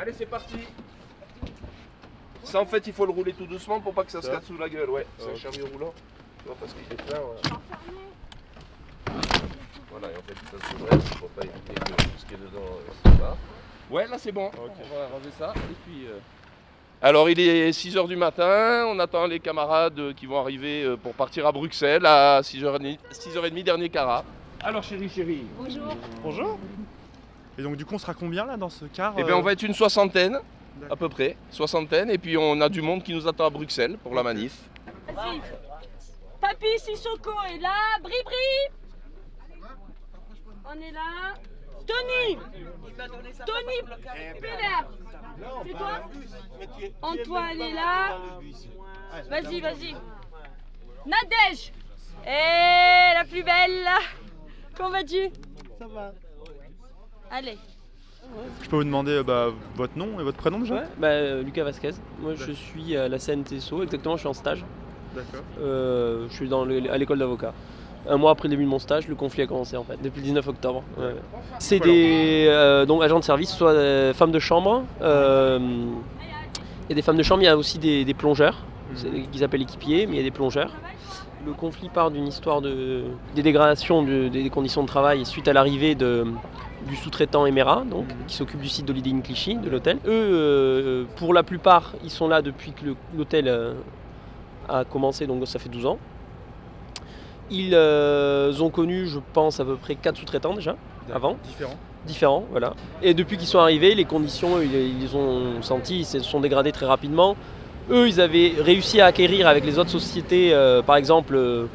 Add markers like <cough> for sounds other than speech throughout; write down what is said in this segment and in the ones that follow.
Allez, c'est parti. Ça, en fait, il faut le rouler tout doucement pour pas que ça se casse sous la gueule. Ouais, c'est Ah, un chariot roulant. Tu vois, parce qu'il est plein. ouais. Voilà, et en fait, ça se dresse pour pas éviter que tout ce qui est dedans euh, se. Ouais, là, c'est bon. Ok. On va ranger ça. Et puis. euh, Alors, il est 6h du matin. On attend les camarades euh, qui vont arriver pour partir à Bruxelles à 6h30, 6h30 dernier carat. Alors, chérie, chérie. Bonjour. Bonjour. Et donc du coup on sera combien là dans ce car Eh bien, on euh, va être une soixantaine, à peu près. Soixantaine. Et puis, on a du monde qui nous attend à Bruxelles pour la manif. Vas-y. Papy Sissoko est là. Bri Bri. On est là. Tony. Tony Pédère. C'est toi Antoine est là. Vas-y, vas-y. Nadège. Eh, la plus belle là. Comment vas-tu? Ça va. Allez. Je peux vous demander euh, bah, votre nom et votre prénom déjà Ouais, bah, euh, Lucas Vasquez. Moi, je suis à la CNTSO, exactement, je suis en stage. D'accord. Euh, je suis dans le- à l'école d'avocat. Un mois après le début de mon stage, le conflit a commencé en fait, depuis le 19 octobre. Ouais. C'est des euh, donc, agents de service, soit euh, femmes de chambre. euh, Il y a des femmes de chambre, il y a aussi des, des plongeurs, c'est- qu'ils appellent équipiers, mais il y a des plongeurs. Le conflit part d'une histoire de des dégradations de- des conditions de travail suite à l'arrivée de, du sous-traitant Emera, donc, qui s'occupe du site d'Holiday Inn Clichy, de l'hôtel. Eux, euh, pour la plupart, ils sont là depuis que l'hôtel euh, a commencé, donc ça fait 12 ans. Ils euh, ont connu, je pense, à peu près 4 sous-traitants déjà, avant Différent. différents, voilà. Et depuis qu'ils sont arrivés, les conditions, ils, ont senti, ils se sont dégradées très rapidement. Eux, ils avaient réussi à acquérir avec les autres sociétés, euh, par exemple, euh,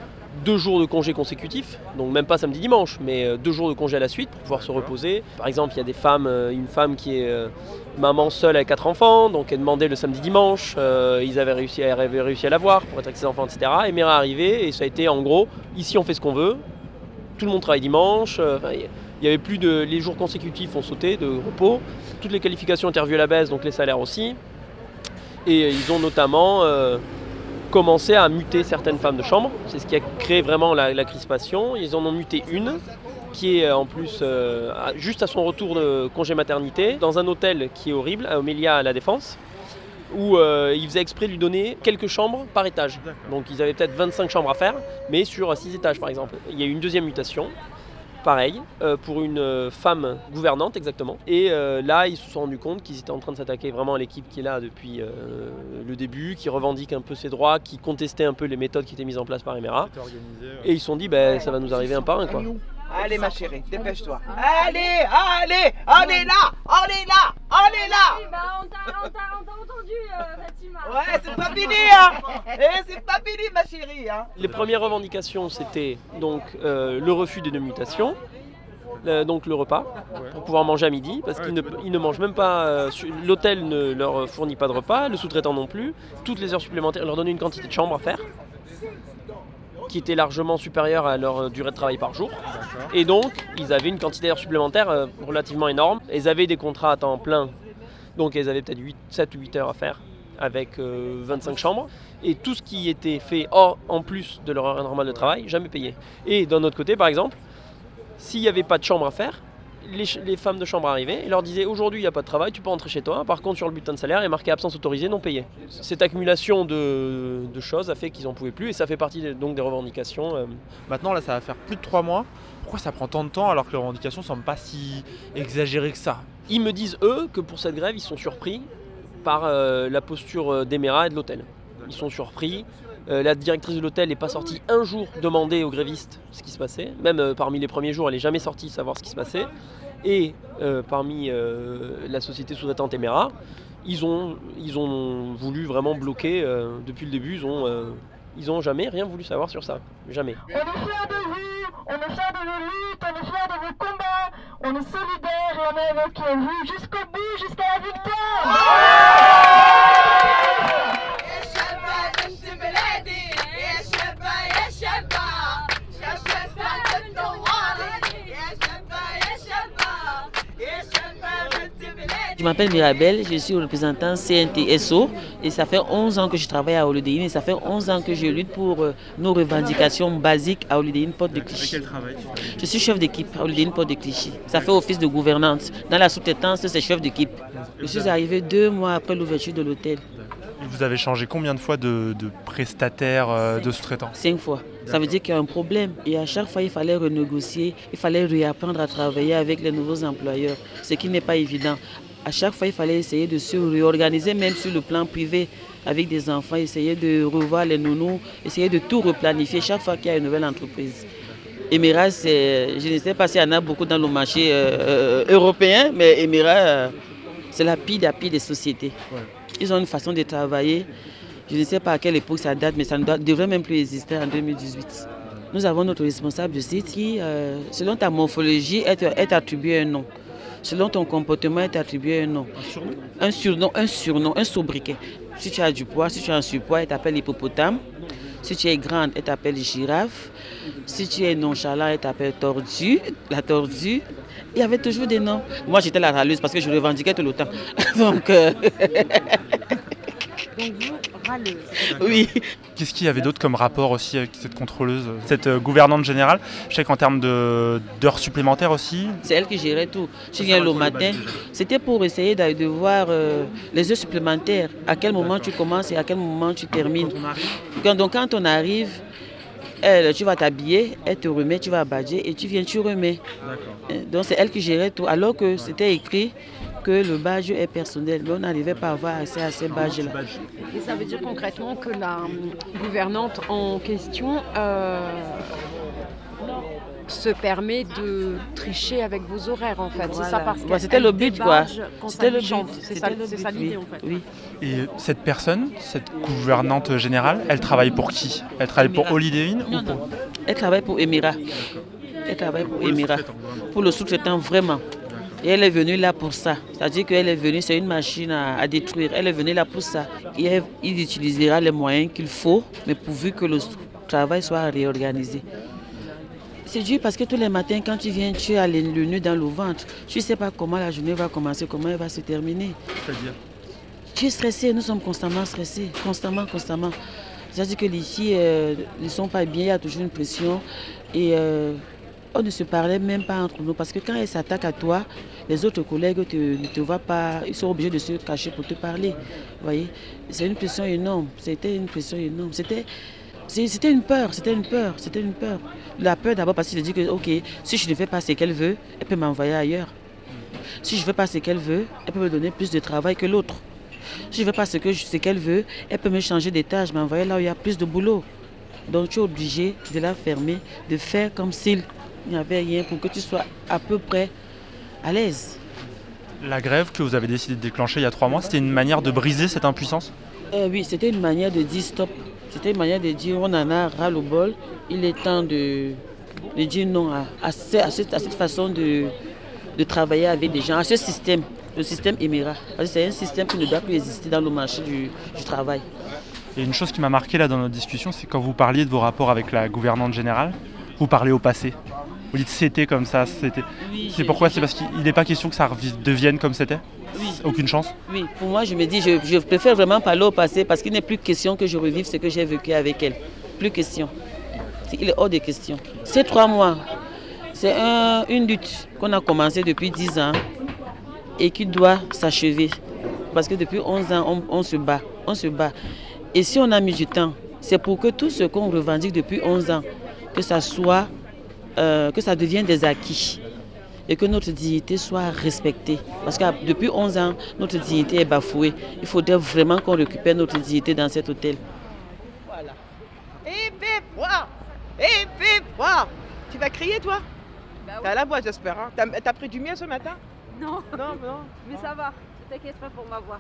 deux jours de congé consécutifs, donc même pas samedi dimanche, mais euh, deux jours de congé à la suite pour pouvoir se reposer. Par exemple, il y a des femmes, euh, une femme qui est euh, maman seule avec quatre enfants, donc elle demandait le samedi dimanche. ils avaient réussi, à, avaient réussi à l'avoir pour être avec ses enfants, etc. Et Mera est arrivé et ça a été en gros, ici on fait ce qu'on veut, tout le monde travaille dimanche. il y avait plus de. Les jours consécutifs ont sauté de repos. Toutes les qualifications étaient revues à la baisse, donc les salaires aussi. Et ils ont notamment euh, commencé à muter certaines femmes de chambre. C'est ce qui a créé vraiment la, la crispation. Ils en ont muté une qui est euh, en plus euh, juste à son retour de congé maternité dans un hôtel qui est horrible, à Omélia à la Défense, où euh, ils faisaient exprès de lui donner quelques chambres par étage. Donc ils avaient peut-être 25 chambres à faire, mais sur 6 étages par exemple. Il y a eu une deuxième mutation, pareil, euh, pour une euh, femme gouvernante exactement. Et euh, là, ils se sont rendus compte qu'ils étaient en train de s'attaquer vraiment à l'équipe qui est là depuis euh, le début, qui revendique un peu ses droits, qui contestait un peu les méthodes qui étaient mises en place par Emera. Organisé. Et ils se sont dit, ben, ça va nous arriver un par un quoi. Allez ma chérie, dépêche-toi. Allez, allez, on est là, on est là, on est là. bah, on t'a on t'a- on t'a entendu, euh, Fatima. Ouais, c'est pas fini, hein. Eh, c'est pas fini, ma chérie, hein. Les premières revendications, c'était donc euh, le refus des deux mutations, le- donc le repas, ouais. pour pouvoir manger à midi, parce Ouais, qu'ils ne, ils ne mangent même pas, euh, l'hôtel ne leur fournit pas de repas, le sous-traitant non plus, toutes les heures supplémentaires, ils leur donnent une quantité de chambres à faire, qui était largement supérieure à leur euh, durée de travail par jour. Et donc, ils avaient une quantité d'heures supplémentaires euh, relativement énorme. Ils avaient des contrats à temps plein, donc ils avaient peut-être 8, 7 ou 8 heures à faire avec euh, 25 chambres. Et tout ce qui était fait hors, en plus de leur heure normale de travail, jamais payé. Et d'un autre côté, par exemple, s'il n'y avait pas de chambre à faire, les, femmes de chambre arrivaient et leur disaient aujourd'hui il n'y a pas de travail, tu peux rentrer chez toi. Par contre, sur le bulletin de salaire, il est marqué absence autorisée, non payée. Cette accumulation de, de choses a fait qu'ils n'en pouvaient plus et ça fait partie des- donc des revendications. euh, Maintenant là ça va faire plus de 3 mois. Pourquoi ça prend tant de temps alors que les revendications semblent pas si exagérées que ça? Ils me disent, eux, que pour cette grève, ils sont surpris par euh, la posture euh, d'Emera et de l'hôtel. Ils sont surpris. Euh, la directrice de l'hôtel n'est pas sortie un jour demander aux grévistes ce qui se passait. Même euh, parmi les premiers jours, elle n'est jamais sortie savoir ce qui se passait. Et euh, parmi la société sous-traitante Emera, ils ont, ils ont voulu vraiment bloquer depuis le début. Ils ont, ils ont jamais rien voulu savoir sur ça. Jamais. On est fiers de vous, on est fiers de vos luttes, on est fiers de vos combats, on est solidaires et on est avec vous jusqu'au bout, jusqu'à la victoire. Je m'appelle Mirabel, je suis représentant CNTSO et ça fait 11 ans que je travaille à Holiday Inn et ça fait 11 ans que je lutte pour euh, nos revendications basiques à Holiday Inn Porte de Clichy. Je suis chef d'équipe à Holiday Inn Porte de Clichy. Ça fait office de gouvernante. Dans la sous-traitance, c'est chef d'équipe. Je suis arrivé deux mois après l'ouverture de l'hôtel. Vous avez changé combien de fois de, de prestataire, euh, de sous-traitant Cinq fois. Ça veut dire qu'il y a un problème. Et à chaque fois, il fallait renégocier, il fallait réapprendre à travailler avec les nouveaux employeurs, ce qui n'est pas évident. À chaque fois, il fallait essayer de se réorganiser, même sur le plan privé, avec des enfants, essayer de revoir les nounous, essayer de tout replanifier chaque fois qu'il y a une nouvelle entreprise. Emira, c'est- je ne sais pas s'il y en a beaucoup dans le marché euh, euh, européen, mais Emira, euh, c'est la pire des pire des sociétés. Ils ont une façon de travailler. Je ne sais pas à quelle époque ça date, mais ça ne doit- devrait même plus exister en 2018. Nous avons notre responsable de site qui, euh, selon ta morphologie, est, est attribué un nom. Selon ton comportement, est attribué un nom. Un surnom Un surnom, un sobriquet. Si tu as du poids, si tu as un surpoids, elle t'appelle hippopotame. Si tu es grande, elle t'appelle girafe. Si tu es nonchalant, elle t'appelle tordu, la tordue. Il y avait toujours des noms. Moi, j'étais la râleuse parce que je revendiquais tout le temps. <laughs> Donc, euh, <laughs> Donc vous, râleuse. oui. Qu'est-ce qu'il y avait d'autre comme rapport aussi avec cette contrôleuse, cette euh, gouvernante générale? Je sais qu'en termes de- d'heures supplémentaires aussi, C'est elle qui gérait tout. Je viens le matin. C'était pour essayer de, voir euh, les heures supplémentaires. À quel moment tu commences et à quel moment tu termines. Quand, donc quand on arrive, elle, tu vas t'habiller, elle te remet, tu vas badger et tu viens, tu remets. Euh, Donc c'est elle qui gérait tout. Alors que c'était écrit que le badge est personnel. Mais on n'arrivait pas à avoir accès à ces badges-là. Et ça veut dire concrètement que la gouvernante en question euh, se permet de tricher avec vos horaires en fait. C'est ça parce qu'elle c'était le but, quoi. C'était le but. C'est ça, ça l'idée oui. en fait. Oui. et cette personne, cette gouvernante générale, elle travaille pour qui? Elle travaille pour Emira. Holiday Inn Non, ou pour non. Elle travaille pour Emira. Elle travaille pour Emira. Pour le sous-traitant, vraiment. Et elle est venue là pour ça. C'est-à-dire qu'elle est venue, c'est une machine à, à détruire. Elle est venue là pour ça. Et elle- il utilisera les moyens qu'il faut, mais pourvu que le travail soit réorganisé. C'est dur parce que tous les matins, quand tu viens, tu as le, nœud dans le ventre. Tu ne sais pas comment la journée va commencer, comment elle va se terminer. C'est-à-dire Tu es stressé, nous sommes constamment stressés, constamment, constamment. C'est-à-dire que les filles euh, ne sont pas bien, il y a toujours une pression. Et euh, on ne se parlait même pas entre nous parce que quand elles s'attaquent à toi, les autres collègues te- ne te voient pas, ils sont obligés de se cacher pour te parler. Voyez? C'est une pression énorme, c'était une pression énorme. C'était. C'était une peur, c'était une peur, c'était une peur. La peur d'abord parce qu'il dit que, ok, si je ne fais pas ce qu'elle veut, elle peut m'envoyer ailleurs. Si je ne fais pas ce qu'elle veut, elle peut me donner plus de travail que l'autre. Si je ne fais pas ce qu'elle veut, elle peut me changer des tâches, m'envoyer là où il y a plus de boulot. Donc tu es obligé de la fermer, de faire comme s'il n'y avait rien pour que tu sois à peu près à l'aise. La grève que vous avez décidé de déclencher il y a trois mois, c'était une manière de briser cette impuissance? Euh, oui, c'était une manière de dire stop. C'était une manière de dire on en a ras le bol. Il est temps de, de dire non à, à à cette, à cette façon de, de travailler avec des gens, à ce système, le système que c'est un système qui ne doit plus exister dans le marché du, du travail. Et une chose qui m'a marqué là dans notre discussion, c'est quand vous parliez de vos rapports avec la gouvernante générale, vous parlez au passé. Vous dites c'était comme ça, c'était. Oui, C'est pourquoi C'est parce qu'il n'est pas question que ça devienne comme c'était? Oui. Aucune chance? Oui, pour moi, je me dis, je, je préfère vraiment parler au passé parce qu'il n'est plus question que je revive ce que j'ai vécu avec elle. Plus question. Il est hors de question. Ces trois mois, c'est un- une lutte qu'on a commencée depuis dix ans et qui doit s'achever. Parce que depuis 11 ans, on, on se bat. On se bat. Et si on a mis du temps, c'est pour que tout ce qu'on revendique depuis 11 ans, que ça soit, euh, que ça devienne des acquis et que notre dignité soit respectée. Parce que depuis 11 ans, notre dignité est bafouée. Il faudrait vraiment qu'on récupère notre dignité dans cet hôtel. Voilà. Et froid Et froid Tu vas crier toi? T'as la voix j'espère. Hein T'as t'as pris du mien ce matin? Non, Non, non. mais ça va. T'inquiète pas pour ma voix.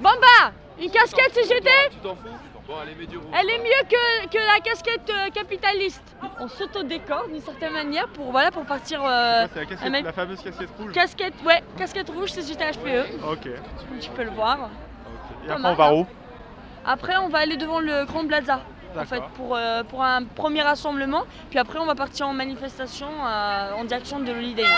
Bamba Une casquette CGT Tu t'en fous Bon. Elle est mieux que, que la casquette euh, capitaliste. On s'autodécore d'une certaine manière pour, voilà, pour partir. euh, C'est la, casquette- la fameuse casquette rouge. casquette, ouais, casquette rouge CGT HPE. Ok. comme Tu peux le voir. Et après mal, on va hein. où? Après, on va aller devant le Grand Plaza. En fait, D'accord. pour, euh, pour un premier rassemblement. Puis après, on va partir en manifestation euh, en direction de l'Holiday Inn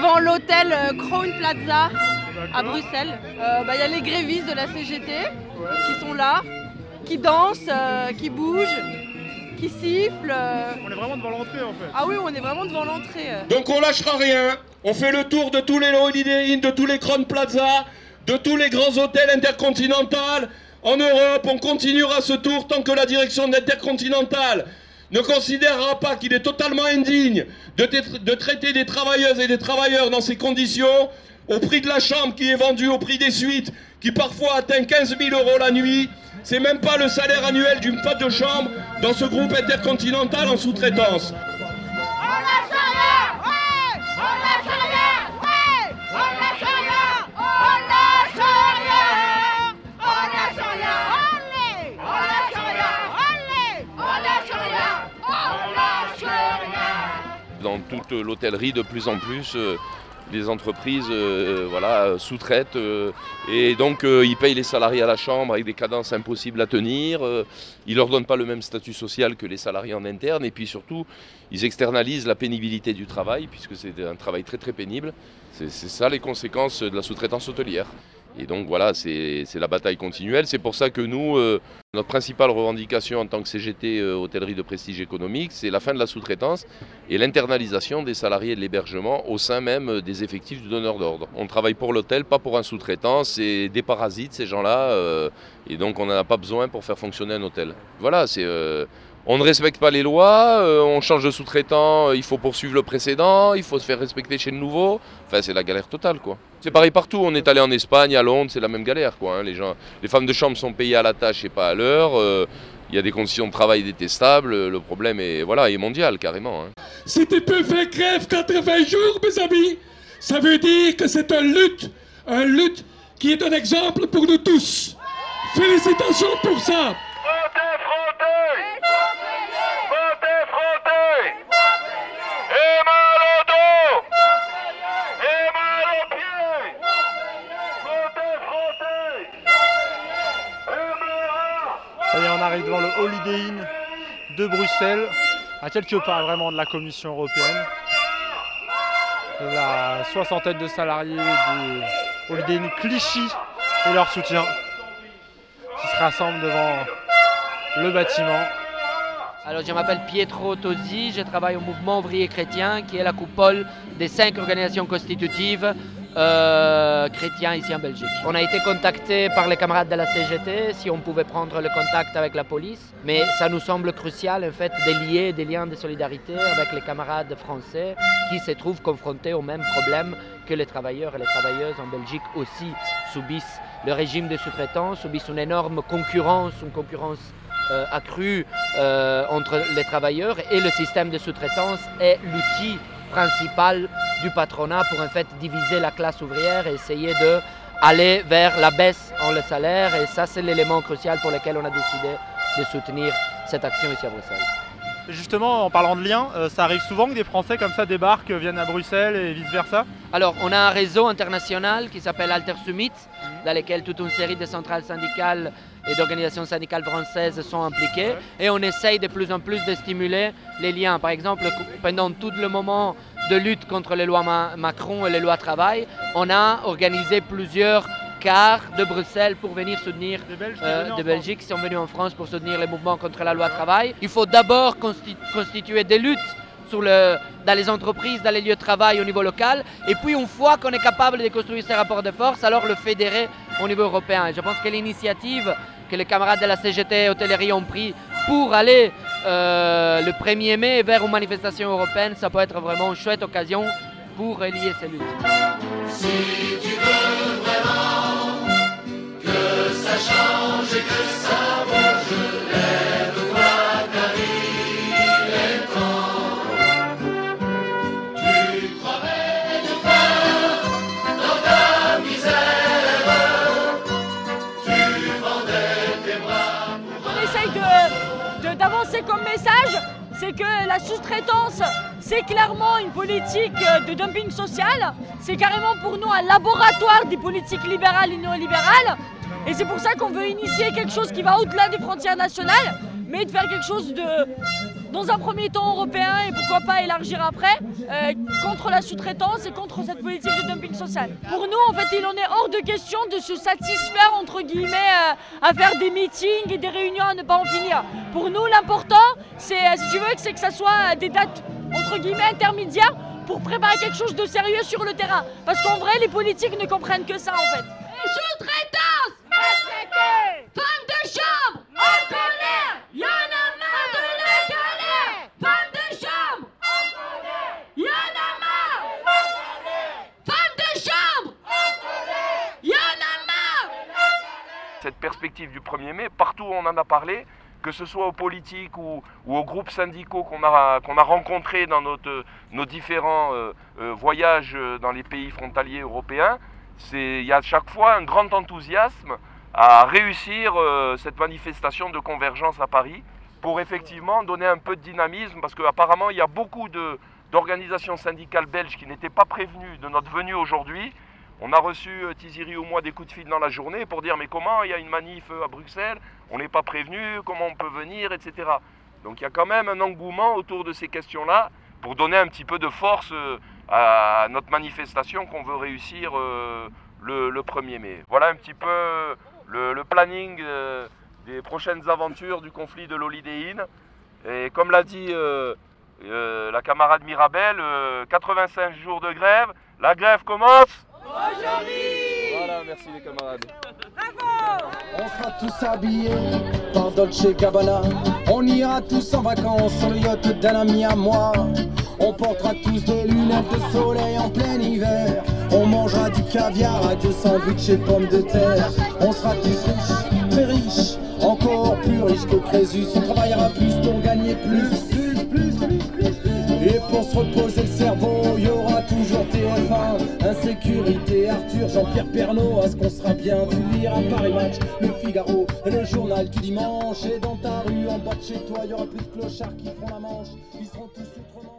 devant l'hôtel euh, Crown Plaza à Bruxelles. Euh, bah, Il y a les grévistes de la CGT qui sont là, qui dansent, euh, qui bougent, qui sifflent. euh. On est vraiment devant l'entrée en fait. Ah oui, on est vraiment devant l'entrée. euh. Donc on lâchera rien. On fait le tour de tous les Holiday Inn, de tous les Crown Plaza, de tous les grands hôtels intercontinentaux. En Europe, on continuera ce tour tant que la direction d'Intercontinental ne considérera pas qu'il est totalement indigne de, tra- de traiter des travailleuses et des travailleurs dans ces conditions, au prix de la chambre qui est vendue au prix des suites, qui parfois atteint 15 000 euros la nuit. C'est même pas le salaire annuel d'une femme de chambre dans ce groupe intercontinental en sous-traitance. L'hôtellerie, de plus en plus, euh, les entreprises euh, voilà, sous-traitent euh, et donc ils payent les salariés à la chambre avec des cadences impossibles à tenir. ils ne leur donnent pas le même statut social que les salariés en interne et puis surtout, ils externalisent la pénibilité du travail puisque c'est un travail très très pénible. C'est ça les conséquences de la sous-traitance hôtelière. Et donc voilà, c'est la bataille continuelle. C'est pour ça que nous, euh, notre principale revendication en tant que CGT euh, hôtellerie de prestige économique, c'est la fin de la sous-traitance et l'internalisation des salariés de l'hébergement au sein même euh, des effectifs du donneur d'ordre. On travaille pour l'hôtel, pas pour un sous-traitant, c'est des parasites ces gens-là, et donc on n'en a pas besoin pour faire fonctionner un hôtel. Voilà, c'est... on ne respecte pas les lois, euh, on change de sous-traitant, euh, il faut poursuivre le précédent, il faut se faire respecter chez le nouveau. Enfin, c'est la galère totale, quoi. C'est pareil partout. On est allé en Espagne, à Londres, c'est la même galère, quoi. hein. Les, femmes de chambre sont payées à la tâche et pas à l'heure. euh, Il y a des conditions de travail détestables. Le problème est, voilà, mondial, carrément. hein. Si tu grève 80 jours, mes amis, ça veut dire que c'est une lutte, une lutte qui est un exemple pour nous tous. Félicitations pour ça. Devant le Holiday Inn de Bruxelles, à quelques pas vraiment de la Commission européenne. La soixantaine de salariés du Holiday Inn Clichy et leur soutien qui se rassemblent devant le bâtiment. Alors, je m'appelle Pietro Tosi, je travaille au mouvement ouvrier chrétien, qui est la coupole des cinq organisations constitutives euh, ici en Belgique. On a été contacté par les camarades de la CGT si on pouvait prendre le contact avec la police, mais ça nous semble crucial en fait de lier des liens de solidarité avec les camarades français qui se trouvent confrontés aux mêmes problèmes que les travailleurs et les travailleuses en Belgique aussi subissent le régime de sous-traitance, subissent une énorme concurrence, une concurrence euh, accrue euh, entre les travailleurs et le système de sous-traitance est l'outil principal du patronat pour en fait diviser la classe ouvrière et essayer de aller vers la baisse en le salaire et ça c'est l'élément crucial pour lequel on a décidé de soutenir cette action ici à Bruxelles. Justement, en parlant de liens, euh, ça arrive souvent que des Français comme ça débarquent, viennent à Bruxelles et vice-versa Alors, on a un réseau international qui s'appelle Alter Summit, dans lequel toute une série de centrales syndicales et d'organisations syndicales françaises sont impliquées. Et on essaye de plus en plus de stimuler les liens. Par exemple, pendant tout le moment de lutte contre les lois Ma- Macron et les lois travail, on a organisé plusieurs cars de Bruxelles pour venir soutenir euh, de Belgique qui sont venus en France pour soutenir les mouvements contre la loi travail. Il faut d'abord consti- constituer des luttes sur le, dans les entreprises, dans les lieux de travail au niveau local. Et puis, une fois qu'on est capable de construire ces rapports de force, alors le fédérer au niveau européen. Et je pense que l'initiative que les camarades de la CGT hôtellerie ont pris pour aller euh, le 1er mai vers une manifestation européenne, ça peut être vraiment une chouette occasion pour relier ces luttes. Que ça change et que ça bouge, lève-toi car il est temps. Tu crevais de faim dans ta misère, tu vendais tes bras On essaye de- d'avancer comme message, c'est que la sous-traitance, c'est clairement une politique de dumping social. C'est carrément pour nous un laboratoire des politiques libérales et néolibérales. Et c'est pour ça qu'on veut initier quelque chose qui va au-delà des frontières nationales, mais de faire quelque chose de, dans un premier temps européen et pourquoi pas élargir après, euh, contre la sous-traitance et contre cette politique de dumping social. Pour nous, en fait, il en est hors de question de se satisfaire, entre guillemets, euh, à faire des meetings et des réunions à ne pas en finir. Pour nous, l'important, c'est, euh, si tu veux, c'est que ça soit des dates, entre guillemets, intermédiaires pour préparer quelque chose de sérieux sur le terrain. Parce qu'en vrai, les politiques ne comprennent que ça, en fait. Sous-traitance Femmes perspective du 1er mai, partout où on en a parlé, que ce soit aux politiques ou, aux groupes syndicaux qu'on a, rencontrés dans notre, nos différents euh, euh, voyages dans les pays frontaliers européens, il y a à chaque fois un grand enthousiasme à réussir euh, cette manifestation de convergence à Paris pour effectivement donner un peu de dynamisme parce qu'apparemment il y a beaucoup d'organisations syndicales belges qui n'étaient pas prévenues de notre venue aujourd'hui. On a reçu euh, Tiziri ou moi des coups de fil dans la journée pour dire mais comment il y a une manif euh, à Bruxelles, on n'est pas prévenu, comment on peut venir, etc. Donc il y a quand même un engouement autour de ces questions-là pour donner un petit peu de force euh, à notre manifestation qu'on veut réussir le, le 1er mai. Voilà un petit peu le, planning des prochaines aventures du conflit de l'Holiday Inn. Et comme l'a dit la camarade Mirabel, euh, 85 jours de grève, la grève commence Aujourd'hui Voilà, merci les camarades. On sera tous habillés par Dolce Gabbana. On ira tous en vacances sur le yacht d'un ami à moi. On portera tous des lunettes de soleil en plein hiver. On mangera du caviar à deux sandwichs et pommes de terre. On sera tous riches, très riches, encore plus riches que Crésus. On travaillera plus pour gagner plus, plus, plus, plus, plus, plus. Et pour se reposer le cerveau, il y aura toujours TF1, Insécurité, Arthur, Jean-Pierre Pernaud, à ce qu'on sera bien, tu liras Paris Match, le Figaro, le journal du dimanche, et dans ta rue, en bas de chez toi, il y aura plus de clochards qui feront la manche, ils seront tous.